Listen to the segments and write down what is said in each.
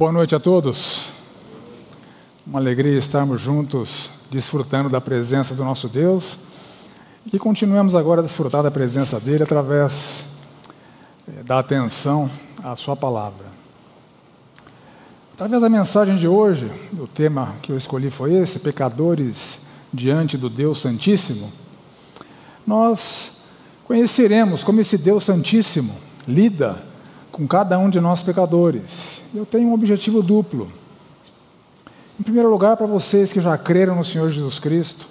Boa noite a todos. Uma alegria estarmos juntos, desfrutando da presença do nosso Deus e que continuemos agora a desfrutar da presença dele através eh, da atenção à Sua palavra. Através da mensagem de hoje, o tema que eu escolhi foi esse: pecadores diante do Deus Santíssimo. Nós conheceremos como esse Deus Santíssimo lida com cada um de nós pecadores. Eu tenho um objetivo duplo. Em primeiro lugar, para vocês que já creram no Senhor Jesus Cristo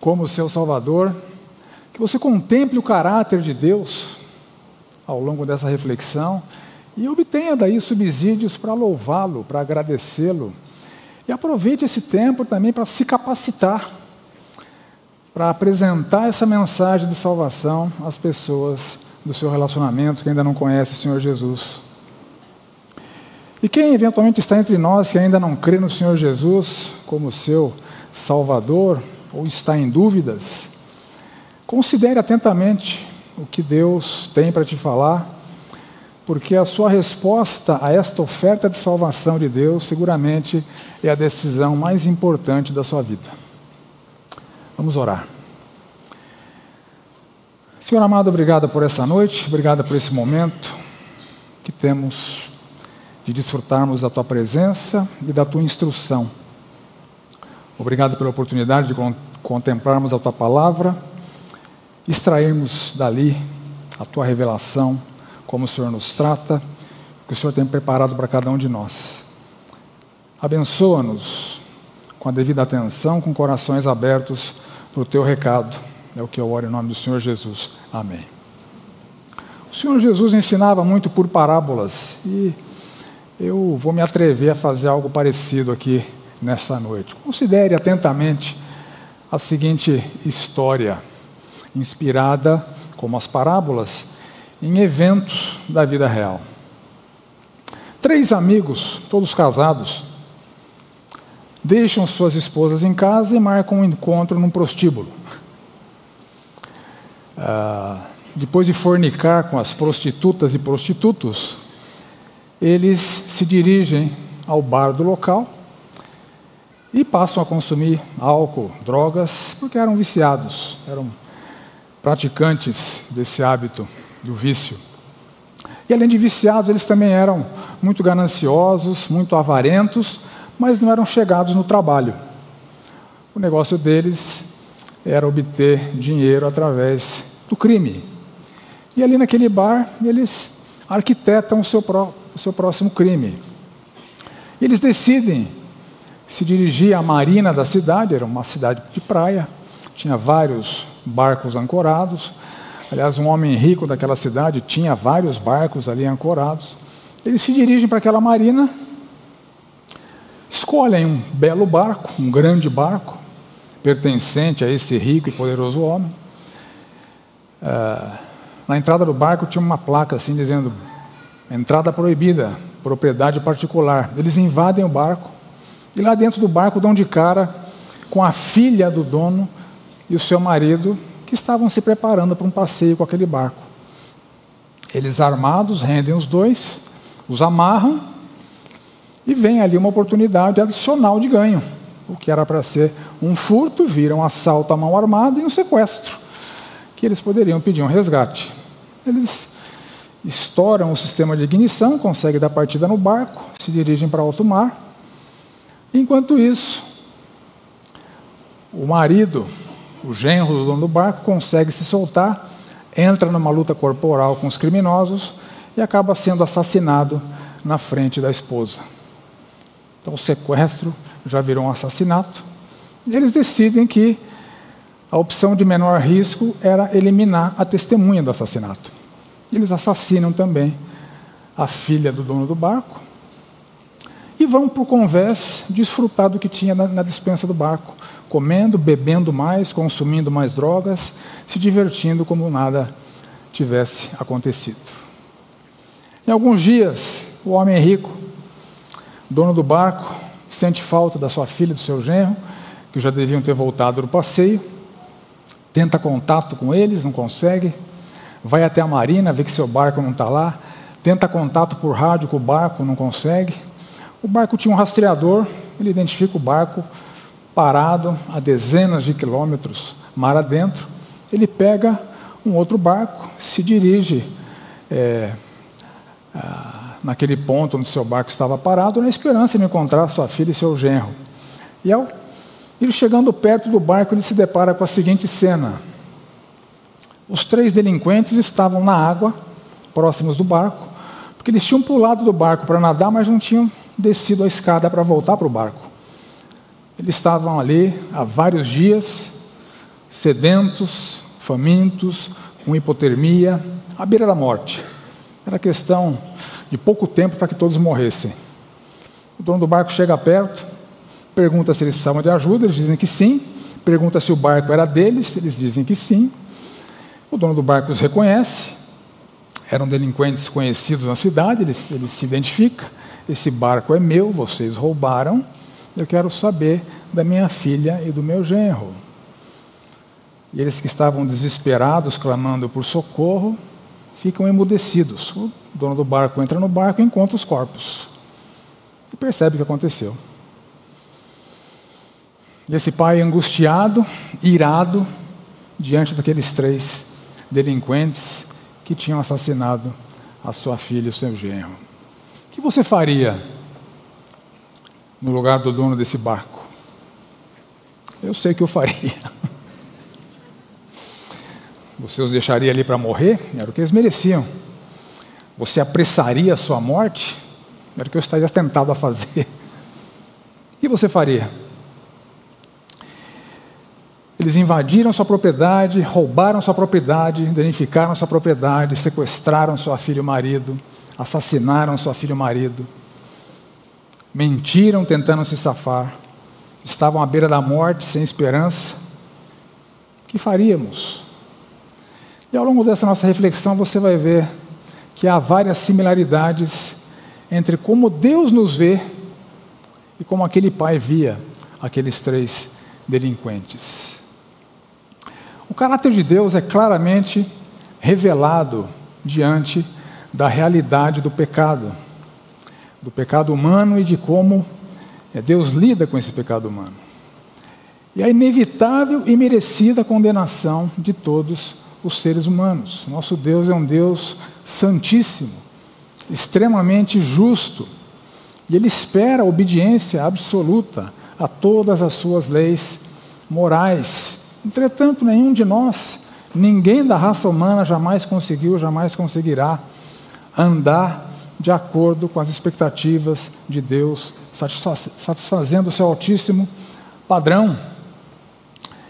como seu Salvador, que você contemple o caráter de Deus ao longo dessa reflexão e obtenha daí subsídios para louvá-lo, para agradecê-lo. E aproveite esse tempo também para se capacitar, para apresentar essa mensagem de salvação às pessoas do seu relacionamento que ainda não conhece o Senhor Jesus. E quem eventualmente está entre nós que ainda não crê no Senhor Jesus como seu Salvador ou está em dúvidas, considere atentamente o que Deus tem para te falar, porque a sua resposta a esta oferta de salvação de Deus seguramente é a decisão mais importante da sua vida. Vamos orar. Senhor amado, obrigado por essa noite, obrigado por esse momento que temos de desfrutarmos da tua presença e da tua instrução. Obrigado pela oportunidade de contemplarmos a tua palavra, extrairmos dali a tua revelação, como o Senhor nos trata, o que o Senhor tem preparado para cada um de nós. Abençoa-nos com a devida atenção, com corações abertos para o teu recado é o que eu oro em nome do Senhor Jesus. Amém. O Senhor Jesus ensinava muito por parábolas e eu vou me atrever a fazer algo parecido aqui nessa noite. Considere atentamente a seguinte história, inspirada, como as parábolas, em eventos da vida real. Três amigos, todos casados, deixam suas esposas em casa e marcam um encontro num prostíbulo. Ah, depois de fornicar com as prostitutas e prostitutos, eles se dirigem ao bar do local e passam a consumir álcool, drogas, porque eram viciados, eram praticantes desse hábito do vício. E além de viciados, eles também eram muito gananciosos, muito avarentos, mas não eram chegados no trabalho. O negócio deles era obter dinheiro através do crime. E ali naquele bar, eles arquitetam o seu, pró o seu próximo crime. Eles decidem se dirigir à marina da cidade, era uma cidade de praia, tinha vários barcos ancorados. Aliás, um homem rico daquela cidade tinha vários barcos ali ancorados. Eles se dirigem para aquela marina, escolhem um belo barco, um grande barco, pertencente a esse rico e poderoso homem. Uh, na entrada do barco tinha uma placa assim dizendo: entrada proibida, propriedade particular. Eles invadem o barco e lá dentro do barco dão de cara com a filha do dono e o seu marido que estavam se preparando para um passeio com aquele barco. Eles armados rendem os dois, os amarram e vem ali uma oportunidade adicional de ganho. O que era para ser um furto, vira um assalto à mão armada e um sequestro, que eles poderiam pedir um resgate. Eles estouram o sistema de ignição, conseguem dar partida no barco, se dirigem para alto mar. Enquanto isso, o marido, o genro do dono do barco, consegue se soltar, entra numa luta corporal com os criminosos e acaba sendo assassinado na frente da esposa. Então, o sequestro já virou um assassinato. E eles decidem que a opção de menor risco era eliminar a testemunha do assassinato. Eles assassinam também a filha do dono do barco e vão para o convés desfrutar do que tinha na, na dispensa do barco, comendo, bebendo mais, consumindo mais drogas, se divertindo como nada tivesse acontecido. Em alguns dias, o homem rico, dono do barco, sente falta da sua filha e do seu genro, que já deviam ter voltado do passeio, tenta contato com eles, não consegue, vai até a marina, vê que seu barco não está lá, tenta contato por rádio com o barco, não consegue, O barco tinha um rastreador, ele identifica o barco parado a dezenas de quilômetros mar adentro. Ele pega um outro barco, se dirige é, a, naquele ponto onde seu barco estava parado, na esperança de encontrar sua filha e seu genro. E ao ir chegando perto do barco, ele se depara com a seguinte cena: os três delinquentes estavam na água, próximos do barco, porque eles tinham pulado do barco para nadar, mas não tinham descido a escada para voltar para o barco. Eles estavam ali há vários dias, sedentos, famintos, com hipotermia, à beira da morte. Era questão de pouco tempo para que todos morressem. O dono do barco chega perto, pergunta se eles precisavam de ajuda, eles dizem que sim. Pergunta se o barco era deles, eles dizem que sim. O dono do barco os reconhece, eram delinquentes conhecidos na cidade, ele, ele se identifica. Esse barco é meu, vocês roubaram. Eu quero saber da minha filha e do meu genro. E eles que estavam desesperados, clamando por socorro, ficam emudecidos. O dono do barco entra no barco e encontra os corpos. E percebe o que aconteceu. E esse pai, angustiado, irado, diante daqueles três delinquentes, que tinham assassinado a sua filha e o seu genro. O que você faria no lugar do dono desse barco? Eu sei que eu faria. Você os deixaria ali para morrer? Era o que eles mereciam. Você apressaria a sua morte? Era o que eu estaria tentado a fazer. O que você faria? Eles invadiram sua propriedade, roubaram sua propriedade, danificaram sua propriedade, sequestraram sua filha e marido, assassinaram sua filha e marido, mentiram tentando se safar, estavam à beira da morte, sem esperança. O que faríamos? E ao longo dessa nossa reflexão você vai ver que há várias similaridades entre como Deus nos vê e como aquele pai via aqueles três delinquentes. O caráter de Deus é claramente revelado diante da realidade do pecado, do pecado humano e de como é, Deus lida com esse pecado humano. E a inevitável e merecida condenação de todos os seres humanos. Nosso Deus é um Deus santíssimo, extremamente justo, e Ele espera obediência absoluta a todas as suas leis morais Entretanto, nenhum de nós, ninguém da raça humana jamais conseguiu, jamais conseguirá andar de acordo com as expectativas de Deus, satisfazendo o seu altíssimo padrão.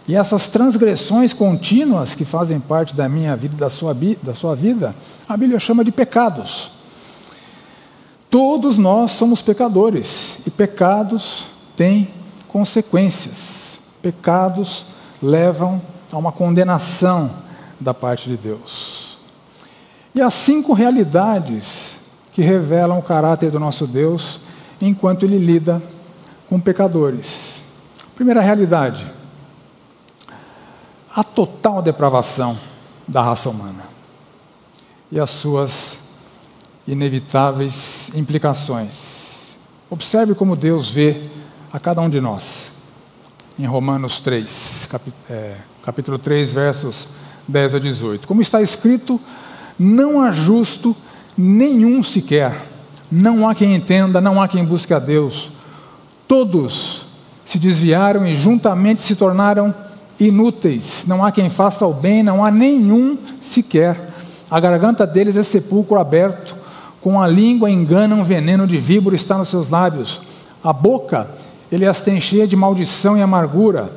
E essas transgressões contínuas que fazem parte da minha vida e da sua, da sua vida, a Bíblia chama de pecados. Todos nós somos pecadores e pecados têm consequências. Pecados levam a uma condenação da parte de Deus. E há cinco realidades que revelam o caráter do nosso Deus enquanto ele lida com pecadores. Primeira realidade: a total depravação da raça humana e as suas inevitáveis implicações. Observe como Deus vê a cada um de nós em Romanos 3, é, capítulo 3, versos 10 a 18. Como está escrito, não há justo nenhum sequer, não há quem entenda, não há quem busque a Deus. Todos se desviaram e juntamente se tornaram inúteis. Não há quem faça o bem, não há nenhum sequer. A garganta deles é sepulcro aberto, com a língua engana um veneno de víbora está nos seus lábios. A boca ele as tem cheias de maldição e amargura.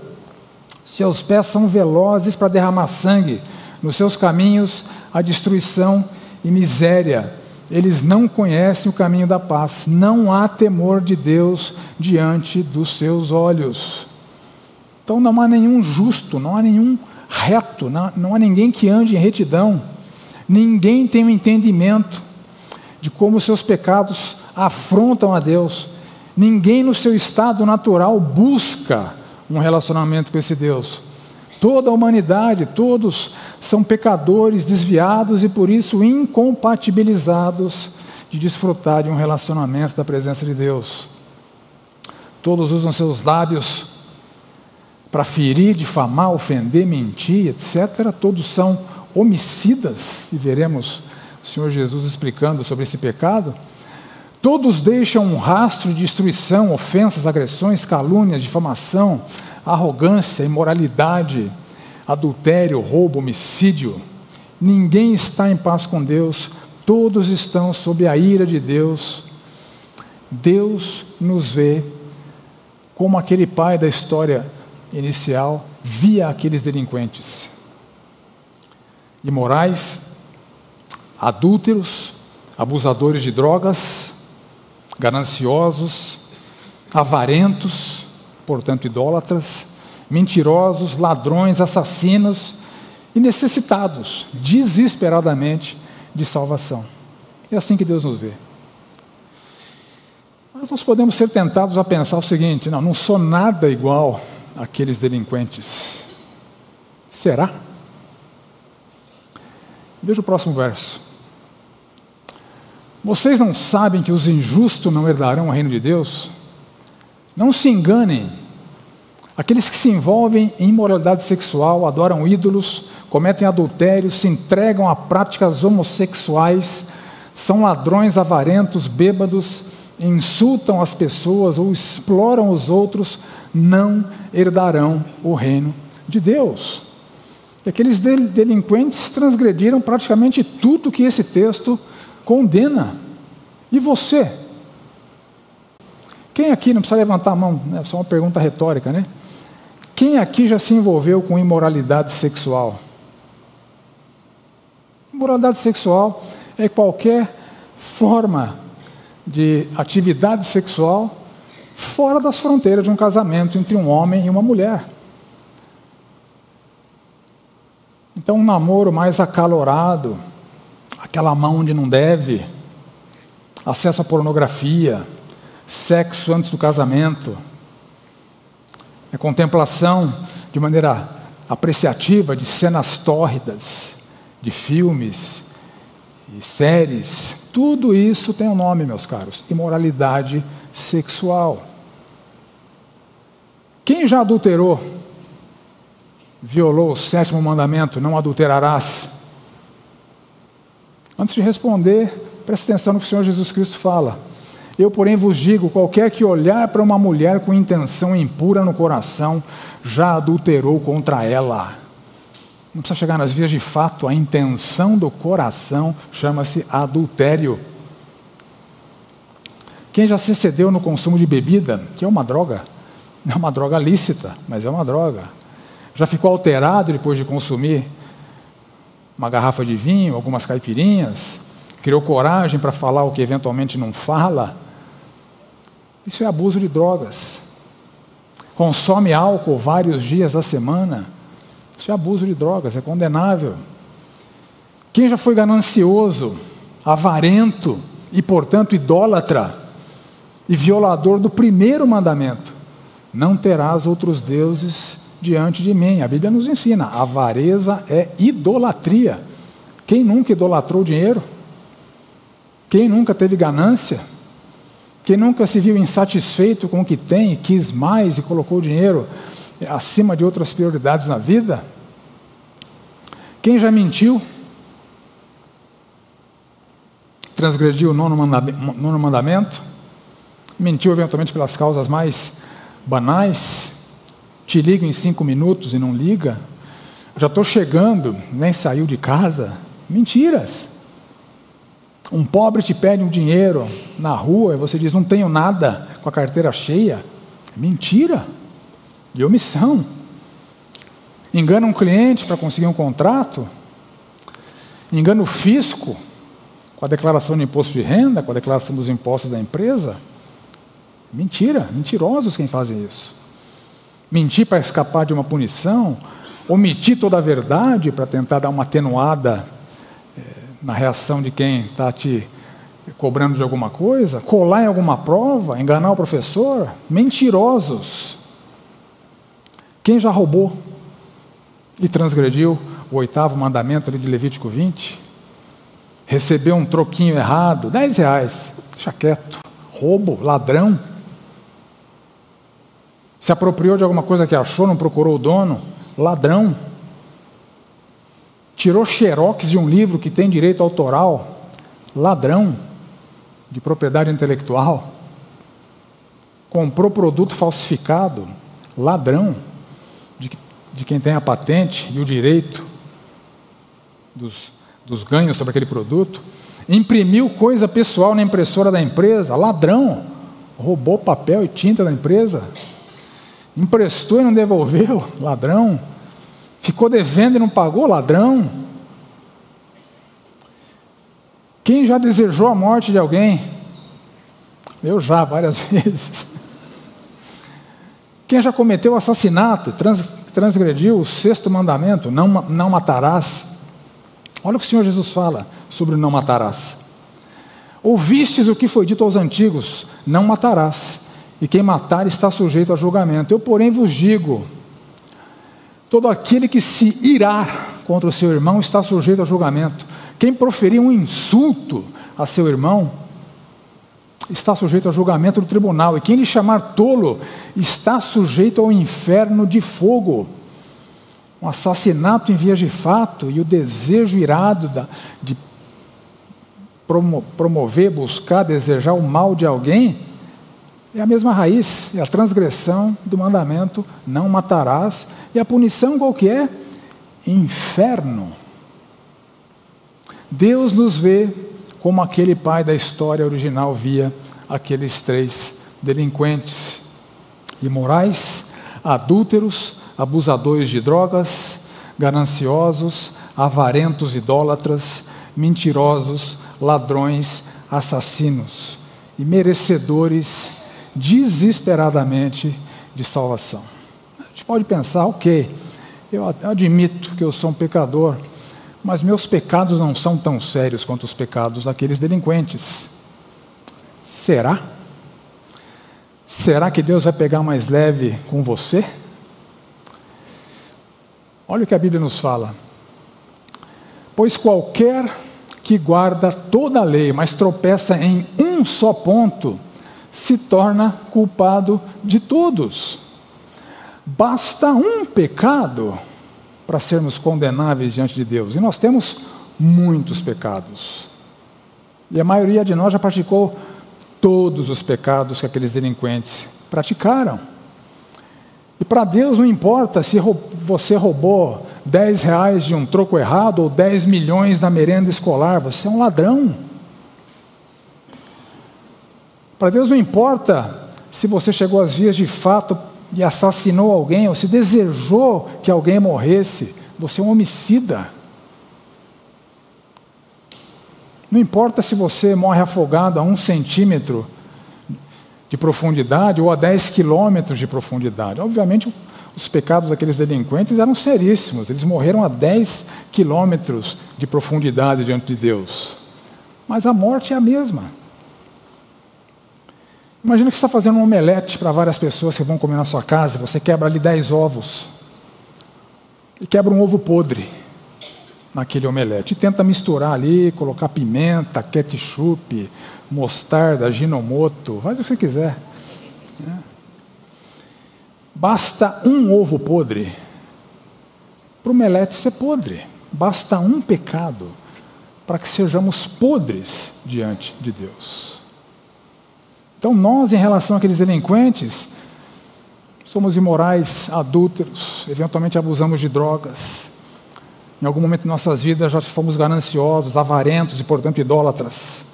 Seus pés são velozes para derramar sangue, nos seus caminhos a destruição e miséria. Eles não conhecem o caminho da paz, não há temor de Deus diante dos seus olhos. Então não há nenhum justo, não há nenhum reto, não, não há ninguém que ande em retidão, ninguém tem o um entendimento de como seus pecados afrontam a Deus Ninguém no seu estado natural busca um relacionamento com esse Deus. Toda a humanidade, todos são pecadores, desviados e por isso incompatibilizados de desfrutar de um relacionamento da presença de Deus. Todos usam seus lábios para ferir, difamar, ofender, mentir, etc. Todos são homicidas, e veremos o Senhor Jesus explicando sobre esse pecado. Todos deixam um rastro de destruição, ofensas, agressões, calúnias, difamação, arrogância, imoralidade, adultério, roubo, homicídio. Ninguém está em paz com Deus, todos estão sob a ira de Deus. Deus nos vê como aquele pai da história inicial via aqueles delinquentes imorais, adúlteros, abusadores de drogas, gananciosos, avarentos, portanto idólatras, mentirosos, ladrões, assassinos e necessitados desesperadamente de salvação. É assim que Deus nos vê. Mas nós podemos ser tentados a pensar o seguinte: não, não sou nada igual àqueles delinquentes. Será? Veja o próximo verso. Vocês não sabem que os injustos não herdarão o reino de Deus? Não se enganem. Aqueles que se envolvem em imoralidade sexual, adoram ídolos, cometem adultério, se entregam a práticas homossexuais, são ladrões avarentos, bêbados, insultam as pessoas ou exploram os outros, não herdarão o reino de Deus. E aqueles delinquentes transgrediram praticamente tudo que esse texto condena. E você? Quem aqui, não precisa levantar a mão, é só uma pergunta retórica, né? Quem aqui já se envolveu com imoralidade sexual? Imoralidade sexual é qualquer forma de atividade sexual fora das fronteiras de um casamento entre um homem e uma mulher. Então, um namoro mais acalorado, aquela mão onde não deve, acesso à pornografia, sexo antes do casamento, é contemplação de maneira apreciativa de cenas tórridas, de filmes e séries. Tudo isso tem um nome, meus caros: imoralidade sexual. Quem já adulterou? violou o sétimo mandamento: não adulterarás. Antes de responder, preste atenção no que o Senhor Jesus Cristo fala. Eu, porém, vos digo: qualquer que olhar para uma mulher com intenção impura no coração, já adulterou contra ela. Não precisa chegar nas vias de fato, a intenção do coração chama-se adultério. Quem já se excedeu no consumo de bebida, que é uma droga, é uma droga lícita, mas é uma droga já ficou alterado depois de consumir uma garrafa de vinho, algumas caipirinhas? Criou coragem para falar o que eventualmente não fala? Isso é abuso de drogas. Consome álcool vários dias da semana? Isso é abuso de drogas, é condenável. Quem já foi ganancioso, avarento e, portanto, idólatra e violador do primeiro mandamento: não terás outros deuses diante de mim. A Bíblia nos ensina: avareza é idolatria. Quem nunca idolatrou dinheiro? Quem nunca teve ganância? Quem nunca se viu insatisfeito com o que tem, quis mais e colocou dinheiro acima de outras prioridades na vida? Quem já mentiu? Transgrediu o nono mandamento? Mentiu eventualmente pelas causas mais banais? te ligo em cinco minutos e não liga, já estou chegando, nem saiu de casa. Mentiras. Um pobre te pede um dinheiro na rua e você diz: não tenho nada, com a carteira cheia. Mentira. De omissão. Engana um cliente para conseguir um contrato. Engana o fisco com a declaração de imposto de renda, com a declaração dos impostos da empresa. Mentira. Mentirosos quem fazem isso mentir para escapar de uma punição, omitir toda a verdade para tentar dar uma atenuada é, na reação de quem está te cobrando de alguma coisa, colar em alguma prova, enganar o professor, mentirosos. Quem já roubou e transgrediu o oitavo mandamento de Levítico 20? recebeu um troquinho errado, 10 reais, deixa quieto. Roubo, ladrão. Se apropriou de alguma coisa que achou, não procurou o dono, ladrão. Tirou xerox de um livro que tem direito autoral, ladrão de propriedade intelectual. Comprou produto falsificado, ladrão de, quem tem a patente e o direito dos, dos ganhos sobre aquele produto. Imprimiu coisa pessoal na impressora da empresa, ladrão. Roubou papel e tinta da empresa. Emprestou e não devolveu, ladrão. Ficou devendo e não pagou, ladrão. Quem já desejou a morte de alguém? Eu já, várias vezes. Quem já cometeu assassinato, trans, transgrediu o sexto mandamento, não, não matarás. Olha o que o Senhor Jesus fala sobre não matarás. Ouvistes o que foi dito aos antigos: não matarás, e quem matar está sujeito a julgamento. Eu, porém, vos digo: todo aquele que se irá contra o seu irmão está sujeito a julgamento. Quem proferir um insulto a seu irmão está sujeito ao julgamento do tribunal, e quem lhe chamar tolo está sujeito ao inferno de fogo. Um assassinato em vias de fato e o desejo irado de promo, promover, buscar, desejar o mal de alguém é a mesma raiz, é a transgressão do mandamento: não matarás, e a punição qual que é? Inferno. Deus nos vê como aquele pai da história original via aqueles três delinquentes imorais, adúlteros, abusadores de drogas, gananciosos, avarentos, idólatras, mentirosos, ladrões, assassinos e merecedores desesperadamente de salvação. A gente pode pensar, ok, eu admito que eu sou um pecador, mas meus pecados não são tão sérios quanto os pecados daqueles delinquentes. Será? Será que Deus vai pegar mais leve com você? Olha o que a Bíblia nos fala. Pois qualquer que guarda toda a lei, mas tropeça em um só ponto, se torna culpado de todos. Basta um pecado para sermos condenáveis diante de Deus. E nós temos muitos pecados. E a maioria de nós já praticou todos os pecados que aqueles delinquentes praticaram. E para Deus não importa se você roubou 10 reais de um troco errado ou 10 milhões da merenda escolar, você é um ladrão. Para Deus não importa se você chegou às vias de fato e assassinou alguém, ou se desejou que alguém morresse, você é um homicida. Não importa se você morre afogado a um centímetro de profundidade ou a 10 quilômetros de profundidade. Obviamente, os pecados daqueles delinquentes eram seríssimos, eles morreram a 10 quilômetros de profundidade diante de Deus. Mas a morte é a mesma. Imagina que você está fazendo um omelete para várias pessoas que vão comer na sua casa, você quebra ali dez ovos e quebra um ovo podre naquele omelete. E tenta misturar ali, colocar pimenta, ketchup, mostarda, ginomoto, faz o que você quiser. Né? Basta um ovo podre para o omelete ser podre. Basta um pecado para que sejamos podres diante de Deus. Então, nós, em relação àqueles delinquentes, somos imorais, adúlteros, eventualmente abusamos de drogas. Em algum momento de nossas vidas já fomos gananciosos, avarentos e, portanto, idólatras.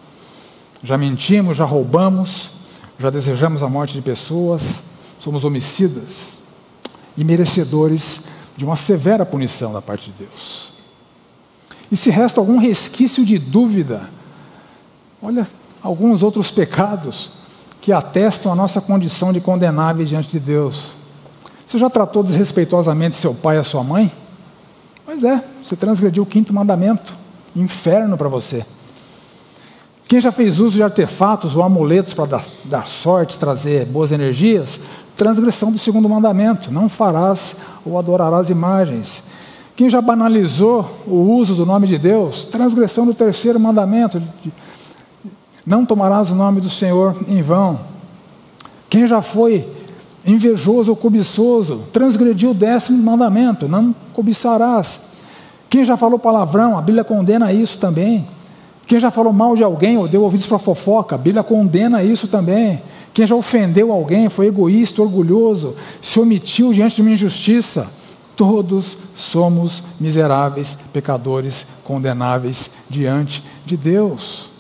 Já mentimos, já roubamos, já desejamos a morte de pessoas, somos homicidas e merecedores de uma severa punição da parte de Deus. E se resta algum resquício de dúvida, olha alguns outros pecados que atestam a nossa condição de condenável diante de Deus. Você já tratou desrespeitosamente seu pai e a sua mãe? Pois é, você transgrediu o quinto mandamento. Inferno para você. Quem já fez uso de artefatos ou amuletos para dar, dar sorte, trazer boas energias? Transgressão do segundo mandamento: não farás ou adorarás imagens. Quem já banalizou o uso do nome de Deus? Transgressão do terceiro mandamento: não tomarás o nome do Senhor em vão. Quem já foi invejoso ou cobiçoso, transgrediu o décimo mandamento: não cobiçarás. Quem já falou palavrão, a Bíblia condena isso também. Quem já falou mal de alguém ou deu ouvidos para fofoca, a Bíblia condena isso também. Quem já ofendeu alguém, foi egoísta, orgulhoso, se omitiu diante de uma injustiça, todos somos miseráveis, pecadores, condenáveis diante de Deus.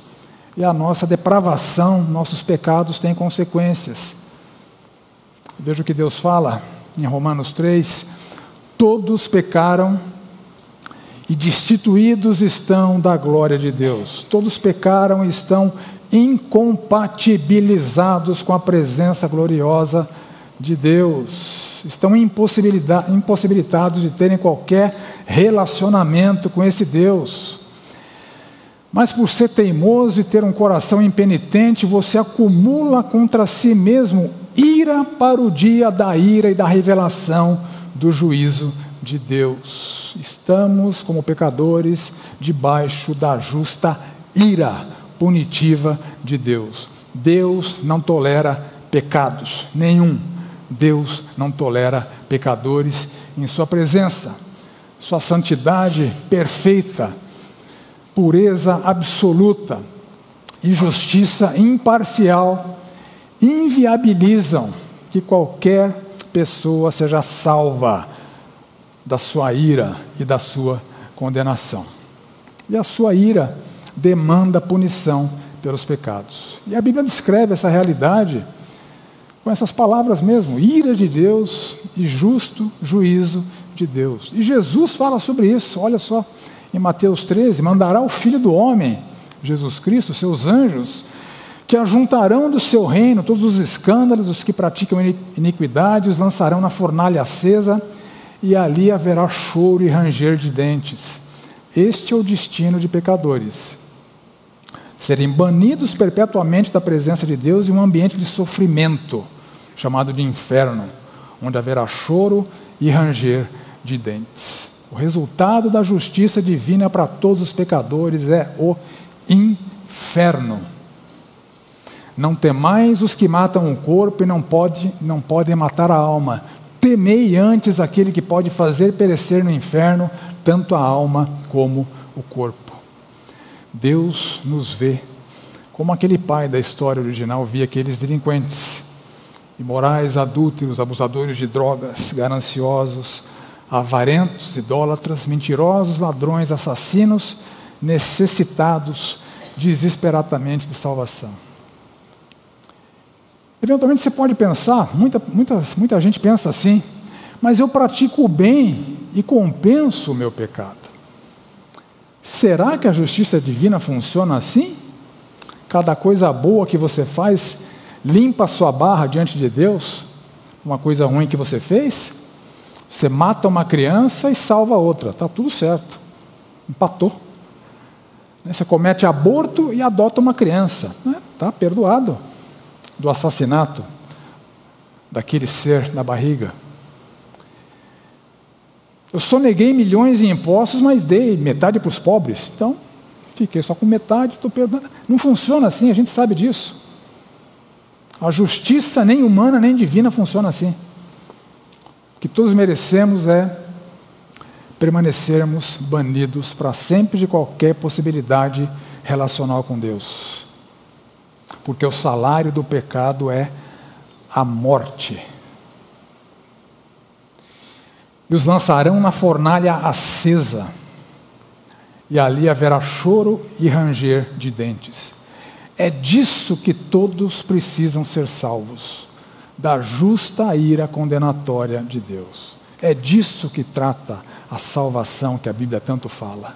E a nossa depravação, nossos pecados têm consequências. Veja o que Deus fala em Romanos 3: todos pecaram e destituídos estão da glória de Deus. Todos pecaram e estão incompatibilizados com a presença gloriosa de Deus. Estão impossibilitados de terem qualquer relacionamento com esse Deus. Mas por ser teimoso e ter um coração impenitente, você acumula contra si mesmo ira para o dia da ira e da revelação do juízo de Deus. Estamos, como pecadores, debaixo da justa ira punitiva de Deus. Deus não tolera pecados, nenhum. Deus não tolera pecadores em Sua presença. Sua santidade perfeita, pureza absoluta e justiça imparcial inviabilizam que qualquer pessoa seja salva da sua ira e da sua condenação. E a sua ira demanda punição pelos pecados. E a Bíblia descreve essa realidade com essas palavras mesmo: ira de Deus e justo juízo de Deus. E Jesus fala sobre isso, olha só, em Mateus 13: mandará o Filho do Homem, Jesus Cristo, seus anjos, que ajuntarão do seu reino todos os escândalos, os que praticam iniquidade, os lançarão na fornalha acesa e ali haverá choro e ranger de dentes. Este é o destino de pecadores. Serem banidos perpetuamente da presença de Deus em um ambiente de sofrimento, chamado de inferno, onde haverá choro e ranger de dentes. O resultado da justiça divina para todos os pecadores é o inferno. Não temais os que matam o corpo e não, pode, não podem matar a alma temei antes aquele que pode fazer perecer no inferno tanto a alma como o corpo. Deus nos vê como aquele pai da história original via aqueles delinquentes, imorais, adúlteros, abusadores de drogas, gananciosos, avarentos, idólatras, mentirosos, ladrões, assassinos, necessitados desesperadamente de salvação. Eventualmente você pode pensar, muita, muita, muita gente pensa assim, mas eu pratico o bem e compenso o meu pecado. Será que a justiça divina funciona assim? Cada coisa boa que você faz limpa a sua barra diante de Deus? Uma coisa ruim que você fez? Você mata uma criança e salva outra, está tudo certo, empatou. Você comete aborto e adota uma criança, está né? perdoado do assassinato daquele ser na barriga. Eu soneguei milhões em impostos, mas dei metade para os pobres. Então, fiquei só com metade, estou perdoando. Não funciona assim, a gente sabe disso. A justiça nem humana nem divina funciona assim. Que todos merecemos é permanecermos banidos para sempre de qualquer possibilidade relacional com Deus porque o salário do pecado é a morte. E os lançarão na fornalha acesa, e ali haverá choro e ranger de dentes. É disso que todos precisam ser salvos, da justa ira condenatória de Deus. É disso que trata a salvação que a Bíblia tanto fala.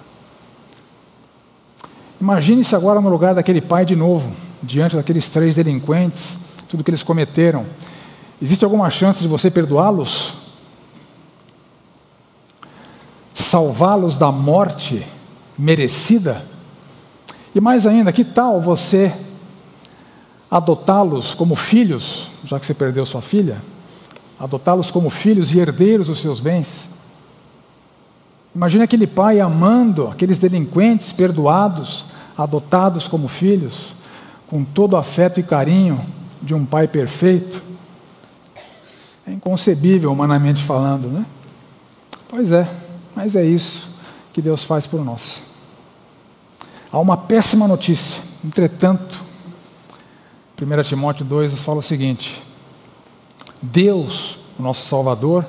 Imagine-se agora no lugar daquele pai de novo diante daqueles três delinquentes, tudo que eles cometeram, existe alguma chance de você perdoá-los? Salvá-los da morte merecida? E mais ainda, que tal você adotá-los como filhos, já que você perdeu sua filha? Adotá-los como filhos e herdeiros dos seus bens? Imagina aquele pai amando aqueles delinquentes perdoados, adotados como filhos, com todo o afeto e carinho de um pai perfeito. É inconcebível, humanamente falando, né? Pois é, mas é isso que Deus faz por nós. Há uma péssima notícia, entretanto, 1 Timóteo 2 nos fala o seguinte: Deus, o nosso Salvador,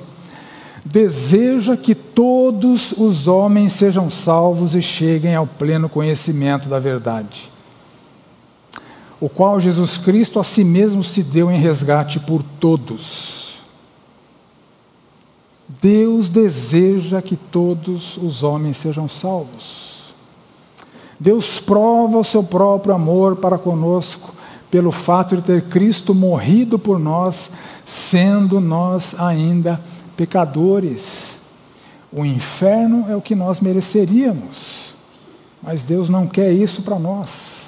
deseja que todos os homens sejam salvos e cheguem ao pleno conhecimento da verdade, o qual Jesus Cristo a si mesmo se deu em resgate por todos. Deus deseja que todos os homens sejam salvos. Deus prova o seu próprio amor para conosco pelo fato de ter Cristo morrido por nós, sendo nós ainda pecadores. O inferno é o que nós mereceríamos, mas Deus não quer isso para nós.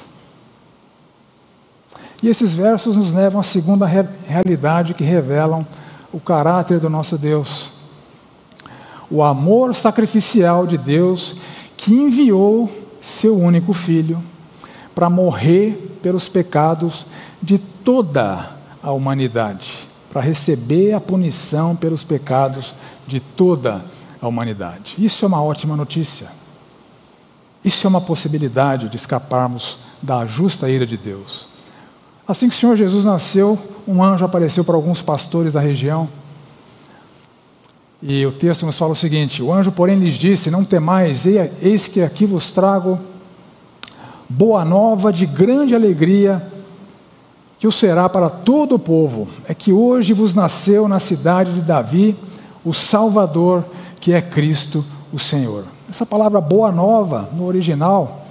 E esses versos nos levam à segunda realidade que revelam o caráter do nosso Deus. O amor sacrificial de Deus que enviou seu único filho para morrer pelos pecados de toda a humanidade, para receber a punição pelos pecados de toda a humanidade. Isso é uma ótima notícia. Isso é uma possibilidade de escaparmos da justa ira de Deus. Assim que o Senhor Jesus nasceu, um anjo apareceu para alguns pastores da região. E o texto nos fala o seguinte: O anjo, porém, lhes disse: Não temais, eis que aqui vos trago boa nova de grande alegria, que o será para todo o povo, é que hoje vos nasceu na cidade de Davi o Salvador, que é Cristo o Senhor. Essa palavra boa nova, no original,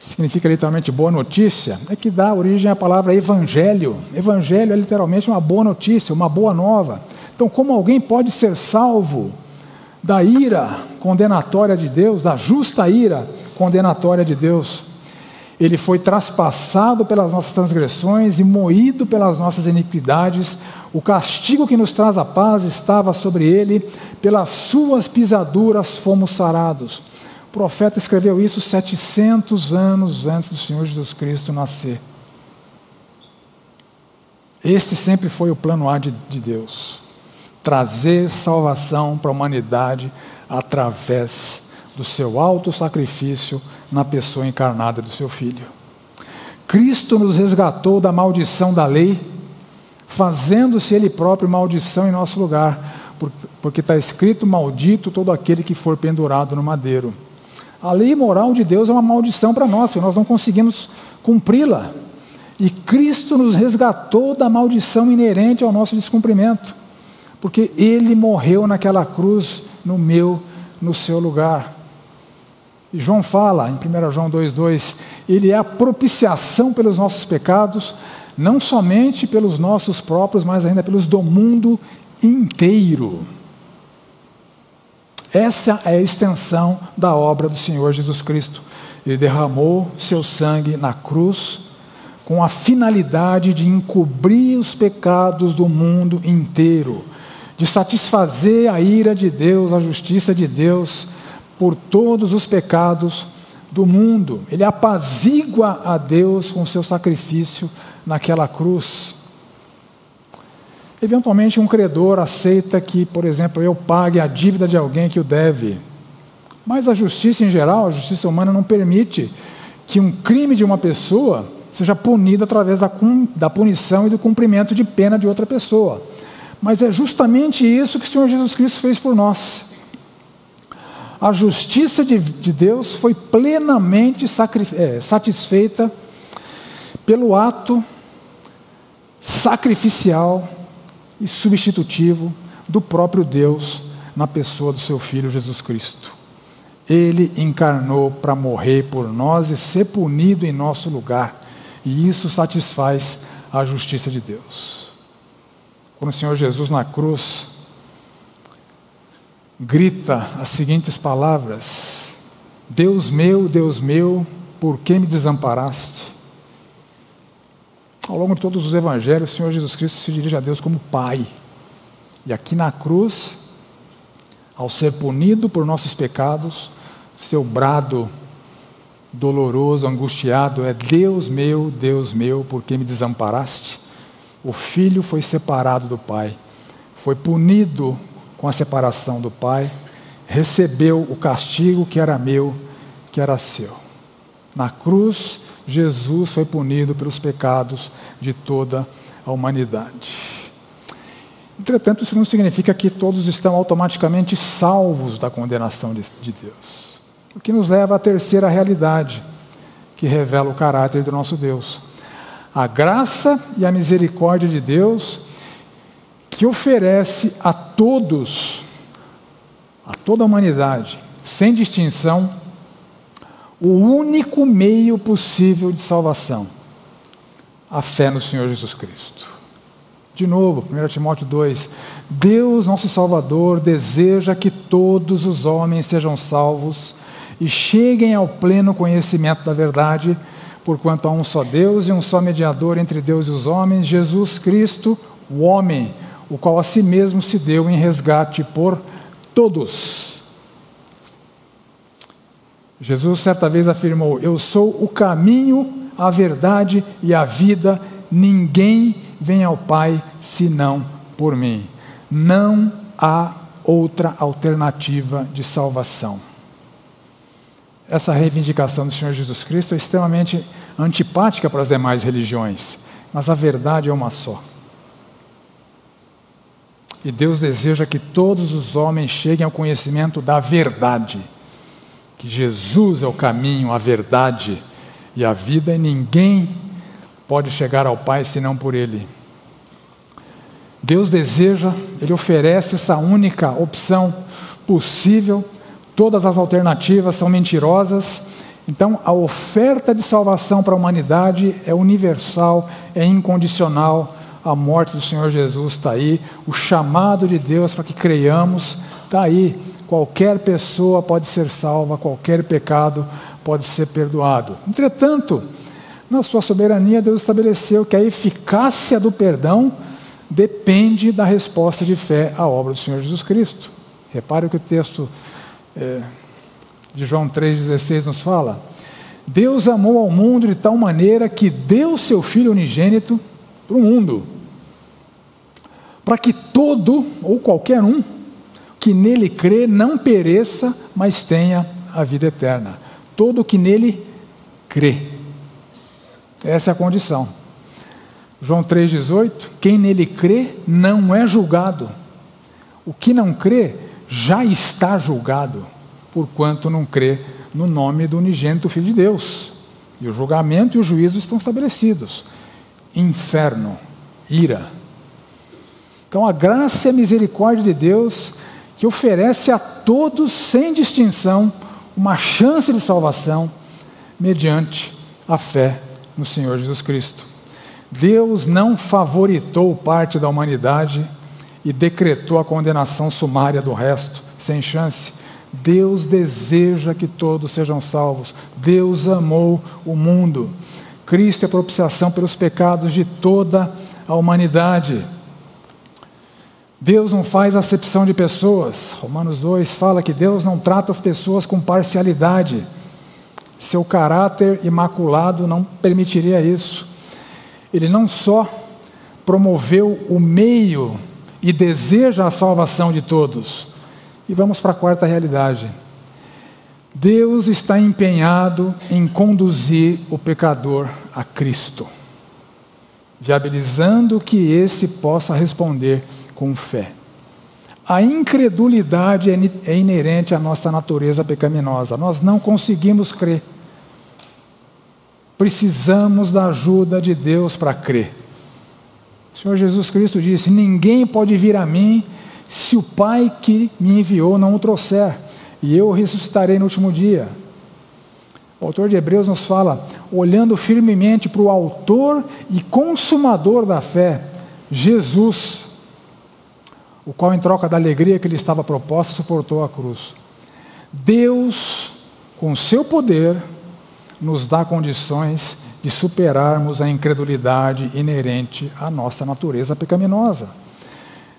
significa literalmente boa notícia, é que dá origem à palavra evangelho. Evangelho é literalmente uma boa notícia, uma boa nova. Então, como alguém pode ser salvo da ira condenatória de Deus, da justa ira condenatória de Deus? Ele foi traspassado pelas nossas transgressões e moído pelas nossas iniquidades. O castigo que nos traz a paz estava sobre ele, pelas suas pisaduras fomos sarados. O profeta escreveu isso 700 anos antes do Senhor Jesus Cristo nascer. Este sempre foi o plano A de, de Deus: trazer salvação para a humanidade através do seu alto sacrifício na pessoa encarnada do seu filho. Cristo nos resgatou da maldição da lei, fazendo-se Ele próprio maldição em nosso lugar, porque está escrito: Maldito todo aquele que for pendurado no madeiro. A lei moral de Deus é uma maldição para nós, porque nós não conseguimos cumpri-la. E Cristo nos resgatou da maldição inerente ao nosso descumprimento, porque Ele morreu naquela cruz no meu, no seu lugar. E João fala, em 1 João 2,2, ele é a propiciação pelos nossos pecados, não somente pelos nossos próprios, mas ainda pelos do mundo inteiro. Essa é a extensão da obra do Senhor Jesus Cristo. Ele derramou seu sangue na cruz com a finalidade de encobrir os pecados do mundo inteiro, de satisfazer a ira de Deus, a justiça de Deus por todos os pecados do mundo. Ele apazigua a Deus com seu sacrifício naquela cruz. Eventualmente, um credor aceita que, por exemplo, eu pague a dívida de alguém que o deve. Mas a justiça em geral, a justiça humana, não permite que um crime de uma pessoa seja punido através da, da punição e do cumprimento de pena de outra pessoa. Mas é justamente isso que o Senhor Jesus Cristo fez por nós a justiça de, de Deus foi plenamente é, satisfeita pelo ato sacrificial e substitutivo do próprio Deus na pessoa do seu Filho Jesus Cristo. Ele encarnou para morrer por nós e ser punido em nosso lugar, e isso satisfaz a justiça de Deus. Quando o Senhor Jesus na cruz grita as seguintes palavras: Deus meu, Deus meu, por que me desamparaste? Ao longo de todos os evangelhos, o Senhor Jesus Cristo se dirige a Deus como Pai. E aqui na cruz, ao ser punido por nossos pecados, seu brado doloroso, angustiado é: Deus meu, Deus meu, por que me desamparaste? O filho foi separado do pai, foi punido com a separação do pai, recebeu o castigo que era meu, que era seu. Na cruz, Jesus foi punido pelos pecados de toda a humanidade. Entretanto, isso não significa que todos estão automaticamente salvos da condenação de, de Deus. O que nos leva à terceira realidade, que revela o caráter do nosso Deus. A graça e a misericórdia de Deus, que oferece a todos, a toda a humanidade, sem distinção, o único meio possível de salvação: a fé no Senhor Jesus Cristo. De novo, 1 Timóteo 2: Deus, nosso Salvador, deseja que todos os homens sejam salvos e cheguem ao pleno conhecimento da verdade, porquanto há um só Deus e um só mediador entre Deus e os homens, Jesus Cristo, o homem, o qual a si mesmo se deu em resgate por todos. Jesus certa vez afirmou: Eu sou o caminho, a verdade e a vida, ninguém vem ao Pai senão por mim. Não há outra alternativa de salvação. Essa reivindicação do Senhor Jesus Cristo é extremamente antipática para as demais religiões, mas a verdade é uma só. E Deus deseja que todos os homens cheguem ao conhecimento da verdade, que Jesus é o caminho, a verdade e a vida, e ninguém pode chegar ao Pai senão por Ele. Deus deseja, Ele oferece essa única opção possível, todas as alternativas são mentirosas. Então, a oferta de salvação para a humanidade é universal, é incondicional. A morte do Senhor Jesus está aí, o chamado de Deus para que creiamos está aí. Qualquer pessoa pode ser salva, qualquer pecado pode ser perdoado. Entretanto, na sua soberania, Deus estabeleceu que a eficácia do perdão depende da resposta de fé à obra do Senhor Jesus Cristo. Repare o que o texto é, de João 3,16 nos fala. Deus amou ao mundo de tal maneira que deu seu Filho unigênito para o mundo, para que todo ou qualquer um que nele crê não pereça, mas tenha a vida eterna. Todo que nele crê. Essa é a condição. João 3,18: quem nele crê não é julgado. O que não crê já está julgado, porquanto não crê no nome do unigênito Filho de Deus. E o julgamento e o juízo estão estabelecidos. Inferno, ira. Então a graça e a misericórdia de Deus que oferece a todos, sem distinção, uma chance de salvação mediante a fé no Senhor Jesus Cristo. Deus não favoritou parte da humanidade e decretou a condenação sumária do resto, sem chance. Deus deseja que todos sejam salvos. Deus amou o mundo. Cristo é propiciação pelos pecados de toda a humanidade. Deus não faz acepção de pessoas. Romanos 2 fala que Deus não trata as pessoas com parcialidade. Seu caráter imaculado não permitiria isso. Ele não só promoveu o meio e deseja a salvação de todos. E vamos para a quarta realidade. Deus está empenhado em conduzir o pecador a Cristo, viabilizando que esse possa responder com fé. A incredulidade é, é inerente à nossa natureza pecaminosa. Nós não conseguimos crer. Precisamos da ajuda de Deus para crer. O Senhor Jesus Cristo disse: Ninguém pode vir a mim se o Pai que me enviou não o trouxer, e eu ressuscitarei no último dia. O autor de Hebreus nos fala, olhando firmemente para o Autor e Consumador da fé, Jesus, o qual, em troca da alegria que lhe estava proposta, suportou a cruz. Deus, com seu poder, nos dá condições de superarmos a incredulidade inerente à nossa natureza pecaminosa.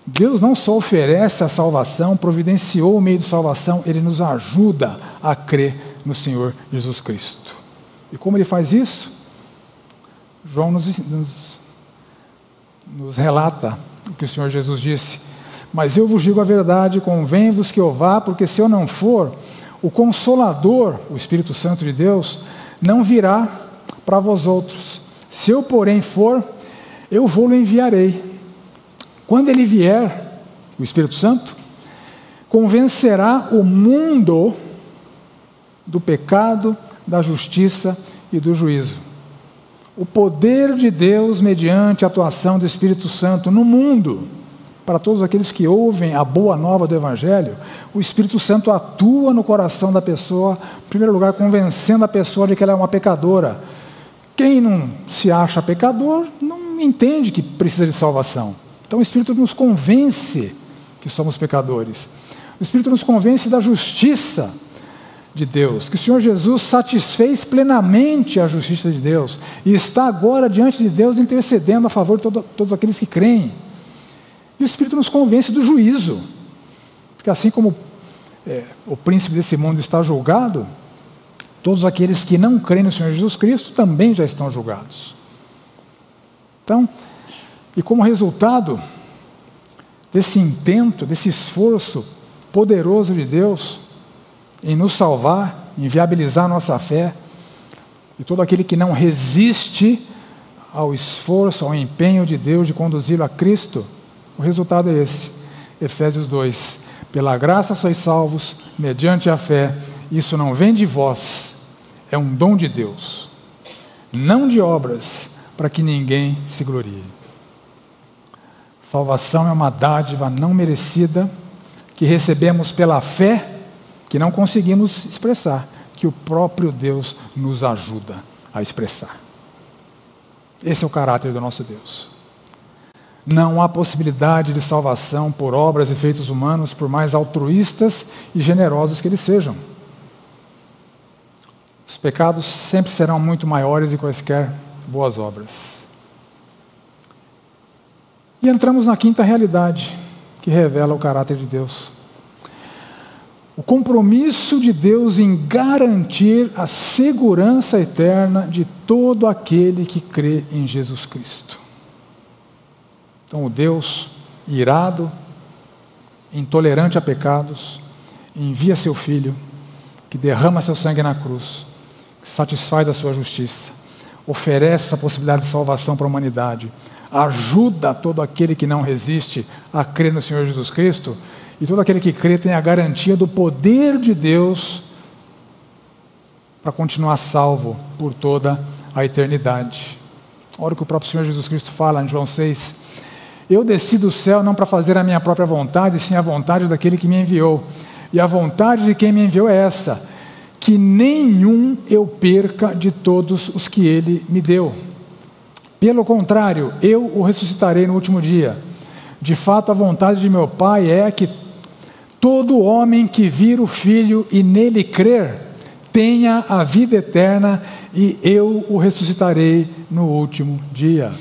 Deus não só oferece a salvação, providenciou o meio de salvação, Ele nos ajuda a crer no Senhor Jesus Cristo. E como Ele faz isso? João nos, nos, nos relata o que o Senhor Jesus disse: Mas eu vos digo a verdade, convém-vos que eu vá, porque se eu não for, o Consolador, o Espírito Santo de Deus, não virá para vós outros. Se eu, porém, for, eu vou-lo enviarei. Quando ele vier, o Espírito Santo, convencerá o mundo do pecado, da justiça e do juízo. O poder de Deus mediante a atuação do Espírito Santo no mundo, para todos aqueles que ouvem a boa nova do Evangelho, o Espírito Santo atua no coração da pessoa, em primeiro lugar, convencendo a pessoa de que ela é uma pecadora. Quem não se acha pecador não entende que precisa de salvação. Então o Espírito nos convence que somos pecadores. O Espírito nos convence da justiça de Deus, que o Senhor Jesus satisfez plenamente a justiça de Deus e está agora diante de Deus intercedendo a favor de todo, todos aqueles que creem. E o Espírito nos convence do juízo, porque assim como é, o príncipe desse mundo está julgado, todos aqueles que não creem no Senhor Jesus Cristo também já estão julgados. Então, e como resultado desse intento, desse esforço poderoso de Deus em nos salvar, em viabilizar a nossa fé, e todo aquele que não resiste ao esforço, ao empenho de Deus de conduzi-lo a Cristo, o resultado é esse. Efésios 2: Pela graça sois salvos, mediante a fé, isso não vem de vós, é um dom de Deus, não de obras, para que ninguém se glorie. Salvação é uma dádiva não merecida que recebemos pela fé que não conseguimos expressar, que o próprio Deus nos ajuda a expressar. Esse é o caráter do nosso Deus. Não há possibilidade de salvação por obras e feitos humanos, por mais altruístas e generosos que eles sejam. Os pecados sempre serão muito maiores que quaisquer boas obras. E entramos na quinta realidade, que revela o caráter de Deus. O compromisso de Deus em garantir a segurança eterna de todo aquele que crê em Jesus Cristo. Então, o Deus irado, intolerante a pecados, envia seu Filho, que derrama seu sangue na cruz, que satisfaz a sua justiça, oferece essa possibilidade de salvação para a humanidade, ajuda todo aquele que não resiste a crer no Senhor Jesus Cristo, e todo aquele que crê tem a garantia do poder de Deus para continuar salvo por toda a eternidade. Olha o que o próprio Senhor Jesus Cristo fala em João 6. Eu desci do céu não para fazer a minha própria vontade, sim a vontade daquele que me enviou. E a vontade de quem me enviou é essa: que nenhum eu perca de todos os que ele me deu pelo contrário, eu o ressuscitarei no último dia. De fato, a vontade de meu Pai é que todo homem que vir o Filho e nele crer, tenha a vida eterna e eu o ressuscitarei no último dia.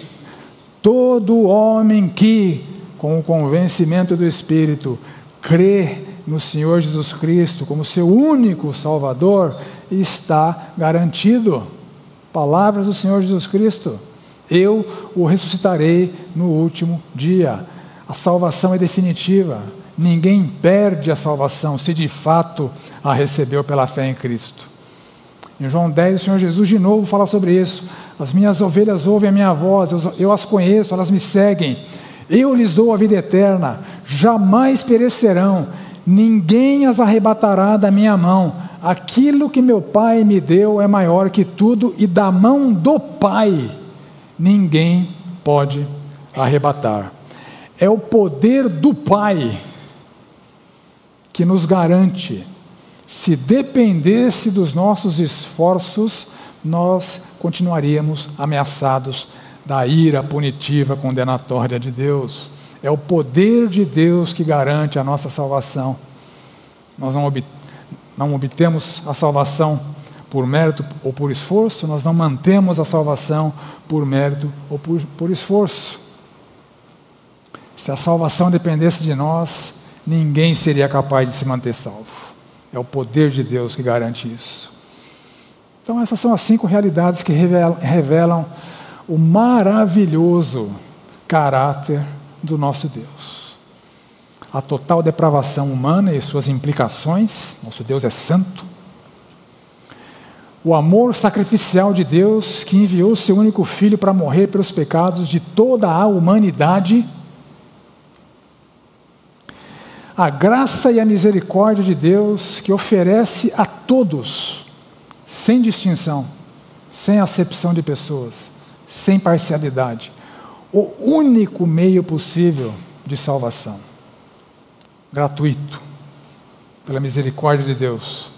Todo homem que, com o convencimento do Espírito, crê no Senhor Jesus Cristo como seu único Salvador, está garantido. Palavras do Senhor Jesus Cristo. Eu o ressuscitarei no último dia. A salvação é definitiva. Ninguém perde a salvação se de fato a recebeu pela fé em Cristo. Em João 10, o Senhor Jesus de novo fala sobre isso. As minhas ovelhas ouvem a minha voz, eu, as conheço, elas me seguem. Eu lhes dou a vida eterna, jamais perecerão, ninguém as arrebatará da minha mão. Aquilo que meu Pai me deu é maior que tudo, e da mão do Pai ninguém pode arrebatar. É o poder do Pai que nos garante. Se dependesse dos nossos esforços, nós continuaríamos ameaçados da ira punitiva condenatória de Deus. É o poder de Deus que garante a nossa salvação. Nós não, não obtemos a salvação por mérito ou por esforço, nós não mantemos a salvação por mérito ou por, por esforço. Se a salvação dependesse de nós, ninguém seria capaz de se manter salvo. É o poder de Deus que garante isso. Então, essas são as cinco realidades que revelam, o maravilhoso caráter do nosso Deus. A total depravação humana e suas implicações, nosso Deus é santo. O amor sacrificial de Deus que enviou seu único filho para morrer pelos pecados de toda a humanidade a graça e a misericórdia de Deus que oferece a todos, sem distinção, sem acepção de pessoas, sem parcialidade, o único meio possível de salvação gratuito, pela misericórdia de Deus.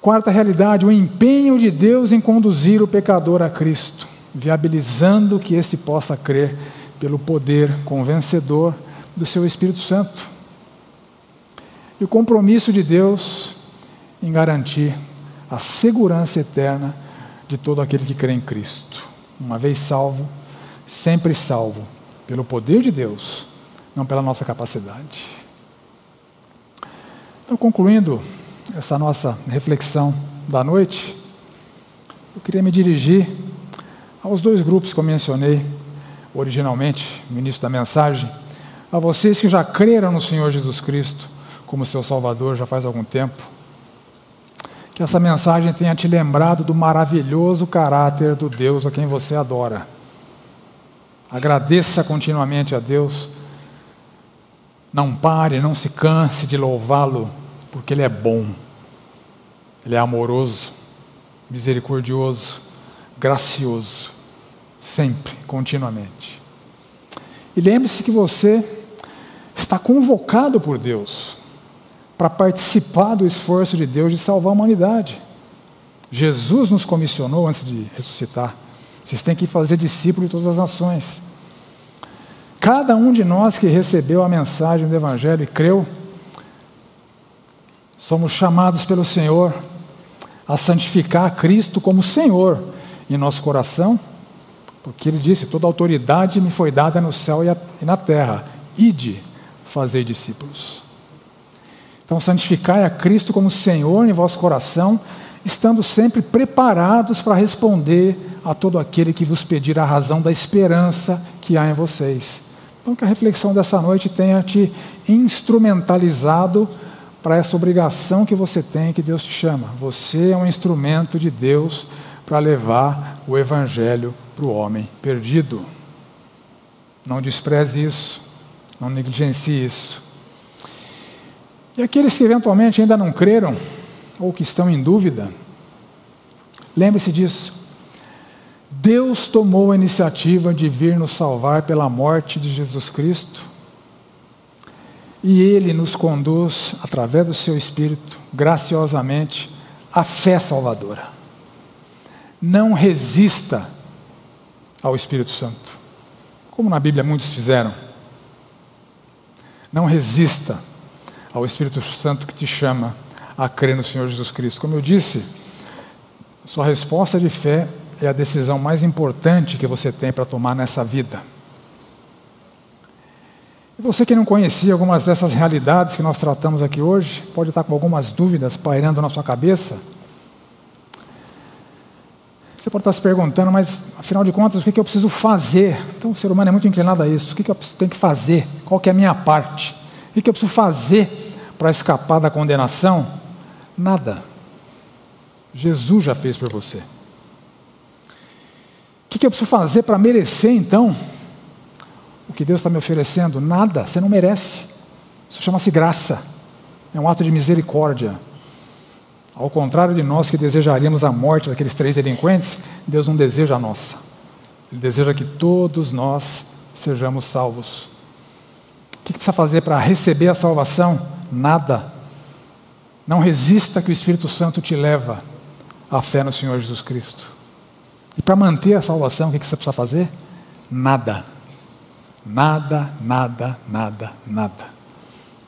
Quarta realidade, o empenho de Deus em conduzir o pecador a Cristo, viabilizando que este possa crer pelo poder convencedor do seu Espírito Santo. E o compromisso de Deus em garantir a segurança eterna de todo aquele que crê em Cristo. Uma vez salvo, sempre salvo, pelo poder de Deus, não pela nossa capacidade. Então, concluindo essa nossa reflexão da noite, eu queria me dirigir aos dois grupos que eu mencionei originalmente no início da mensagem a vocês que já creram no Senhor Jesus Cristo como seu Salvador já faz algum tempo, que essa mensagem tenha te lembrado do maravilhoso caráter do Deus a quem você adora. Agradeça continuamente a Deus. Não pare, não se canse de louvá-lo, porque Ele é bom, Ele é amoroso, misericordioso, gracioso, sempre, continuamente. E lembre-se que você está convocado por Deus para participar do esforço de Deus de salvar a humanidade. Jesus nos comissionou antes de ressuscitar. Vocês têm que fazer discípulos de todas as nações. Cada um de nós que recebeu a mensagem do Evangelho e creu, somos chamados pelo Senhor a santificar Cristo como Senhor em nosso coração, porque Ele disse: Toda autoridade me foi dada no céu e na terra. Ide, fazer discípulos. Então, santificai a Cristo como Senhor em vosso coração, estando sempre preparados para responder a todo aquele que vos pedir a razão da esperança que há em vocês. Então, que a reflexão dessa noite tenha te instrumentalizado para essa obrigação que você tem, que Deus te chama. Você é um instrumento de Deus para levar o Evangelho para o homem perdido. Não despreze isso. Não negligencie isso. E aqueles que eventualmente ainda não creram, ou que estão em dúvida, lembre-se disso. Deus tomou a iniciativa de vir nos salvar pela morte de Jesus Cristo, e Ele nos conduz, através do Seu Espírito, graciosamente, à fé salvadora. Não resista ao Espírito Santo, como na Bíblia muitos fizeram. Não resista ao Espírito Santo que te chama a crer no Senhor Jesus Cristo. Como eu disse, sua resposta de fé é a decisão mais importante que você tem para tomar nessa vida. E você que não conhecia algumas dessas realidades que nós tratamos aqui hoje, pode estar com algumas dúvidas pairando na sua cabeça. Você pode estar se perguntando, mas afinal de contas, o que, eu preciso fazer? Então, o ser humano é muito inclinado a isso. O que, eu tenho que fazer? Qual que é a minha parte? O que, eu preciso fazer para escapar da condenação? Nada. Jesus já fez por você. O que, eu preciso fazer para merecer, então, o que Deus está me oferecendo? Nada. Você não merece. Isso chama-se graça. É um ato de misericórdia. Ao contrário de nós que desejaríamos a morte daqueles três delinquentes, Deus não deseja a nossa. Ele deseja que todos nós sejamos salvos. O que precisa fazer para receber a salvação? Nada. Não resista que o Espírito Santo te leva à fé no Senhor Jesus Cristo. E para manter a salvação, o que você precisa fazer? Nada. Nada, nada, nada, nada.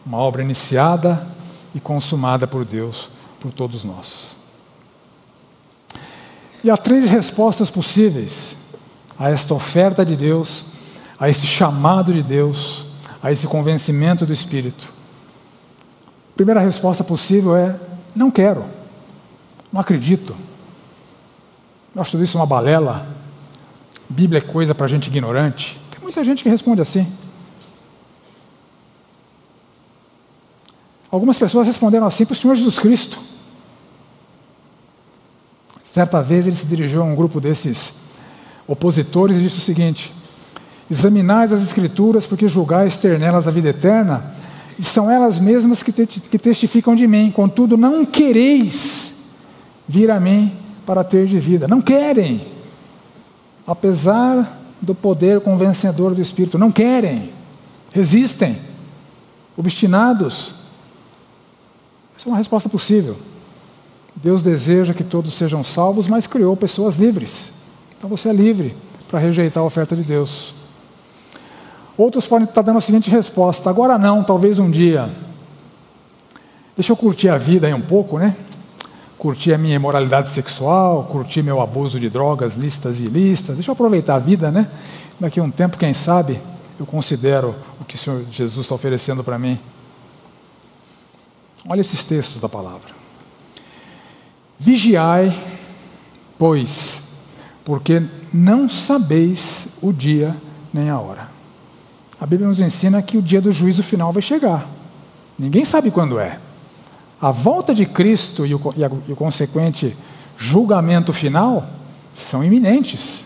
Uma obra iniciada e consumada por Deus por todos nós. E há três respostas possíveis a esta oferta de Deus a esse chamado de Deus, a esse convencimento do Espírito? A primeira resposta possível é: não quero, não acredito. Eu acho tudo isso uma balela. Bíblia é coisa para gente ignorante. Tem muita gente que responde assim. Algumas pessoas responderam assim para o Senhor Jesus Cristo. Certa vez ele se dirigiu a um grupo desses opositores e disse o seguinte: Examinais as Escrituras, porque julgais ter nelas a vida eterna, e são elas mesmas que, te, que testificam de mim. Contudo, não quereis vir a mim para ter de vida. Não querem, apesar do poder convencedor do Espírito. Não querem, resistem, obstinados. Essa é uma resposta possível. Deus deseja que todos sejam salvos, mas criou pessoas livres. Então você é livre para rejeitar a oferta de Deus. Outros podem estar dando a seguinte resposta: agora não, talvez um dia. Deixa eu curtir a vida aí um pouco, né? Curtir a minha imoralidade sexual, curtir meu abuso de drogas, listas e listas. Deixa eu aproveitar a vida, né? Daqui a um tempo, quem sabe, eu considero o que o Senhor Jesus está oferecendo para mim. Olha esses textos da palavra. Vigiai, pois, porque não sabeis o dia nem a hora. A Bíblia nos ensina que o dia do juízo final vai chegar. Ninguém sabe quando é. A volta de Cristo e o, e, a, e o consequente julgamento final são iminentes.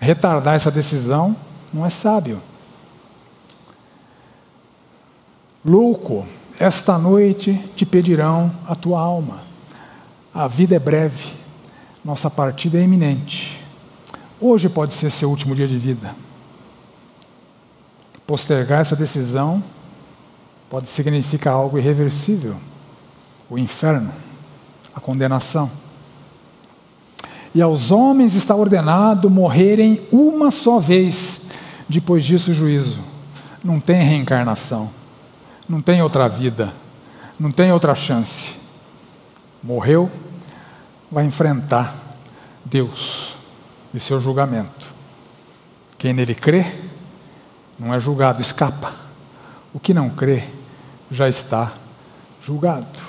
Retardar essa decisão não é sábio. Louco, esta noite te pedirão a tua alma. A vida é breve, nossa partida é iminente. Hoje pode ser seu último dia de vida. Postergar essa decisão pode significar algo irreversível o inferno, a condenação. E aos homens está ordenado morrerem uma só vez, depois disso o juízo. Não tem reencarnação, não tem outra vida, não tem outra chance. Morreu, vai enfrentar Deus e seu julgamento. Quem nele crê, não é julgado, escapa. O que não crê já está julgado.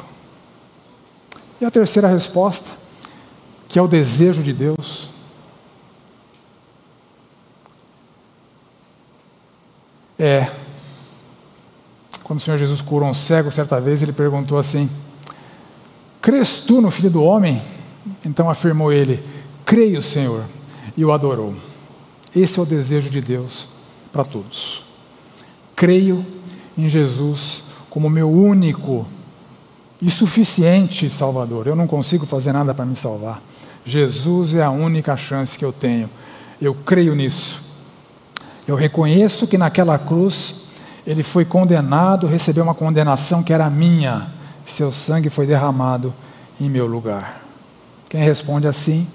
E a terceira resposta, que é o desejo de Deus, é quando o Senhor Jesus curou um cego certa vez, ele perguntou assim: Crês tu no Filho do Homem? Então afirmou ele: Creio, Senhor, e o adorou. Esse é o desejo de Deus para todos. Creio em Jesus como meu único e suficiente Salvador. Eu não consigo fazer nada para me salvar. Jesus é a única chance que eu tenho. Eu creio nisso. Eu reconheço que naquela cruz ele foi condenado, recebeu uma condenação que era minha. Seu sangue foi derramado em meu lugar. Quem responde assim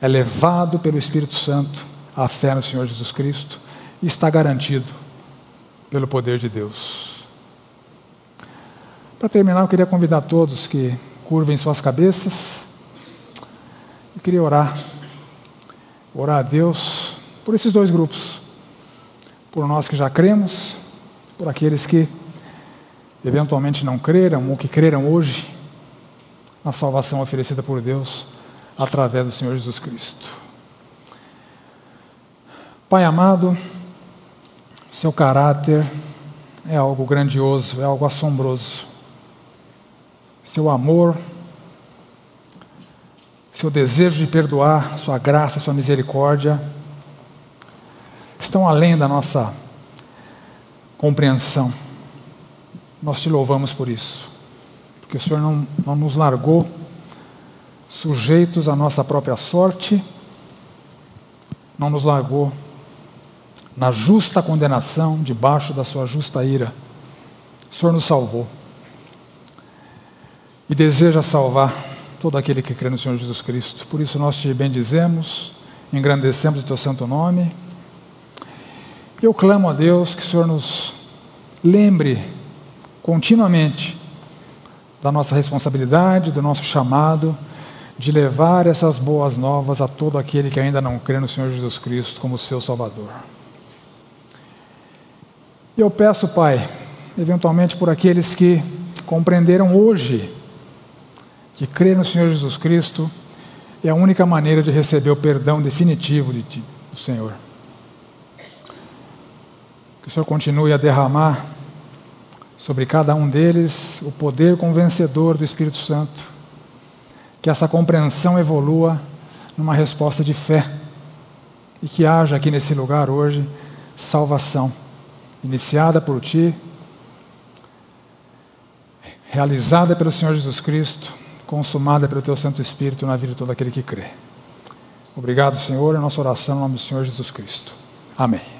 é levado pelo Espírito Santo a fé no Senhor Jesus Cristo e está garantido pelo poder de Deus. Para terminar, eu queria convidar todos que curvem suas cabeças. Eu queria orar, orar a Deus por esses dois grupos, por nós que já cremos, por aqueles que eventualmente não creram ou que creram hoje na salvação oferecida por Deus através do Senhor Jesus Cristo. Pai amado, seu caráter é algo grandioso, é algo assombroso. Seu amor, seu desejo de perdoar, sua graça, sua misericórdia, estão além da nossa compreensão. Nós te louvamos por isso, porque o Senhor não, não nos largou sujeitos à nossa própria sorte, não nos largou na justa condenação, debaixo da sua justa ira. O Senhor nos salvou. E deseja salvar todo aquele que crê no Senhor Jesus Cristo. Por isso nós te bendizemos, engrandecemos o teu santo nome. Eu clamo a Deus que o Senhor nos lembre continuamente da nossa responsabilidade, do nosso chamado de levar essas boas novas a todo aquele que ainda não crê no Senhor Jesus Cristo como seu Salvador. Eu peço, Pai, eventualmente por aqueles que compreenderam hoje que crer no Senhor Jesus Cristo é a única maneira de receber o perdão definitivo de ti, do Senhor. Que o Senhor continue a derramar sobre cada um deles o poder convencedor do Espírito Santo. Que essa compreensão evolua numa resposta de fé e que haja aqui nesse lugar hoje salvação, iniciada por Ti, realizada pelo Senhor Jesus Cristo consumada pelo Teu Santo Espírito na vida de todo aquele que crê. Obrigado, Senhor, a nossa oração em nome do Senhor Jesus Cristo. Amém.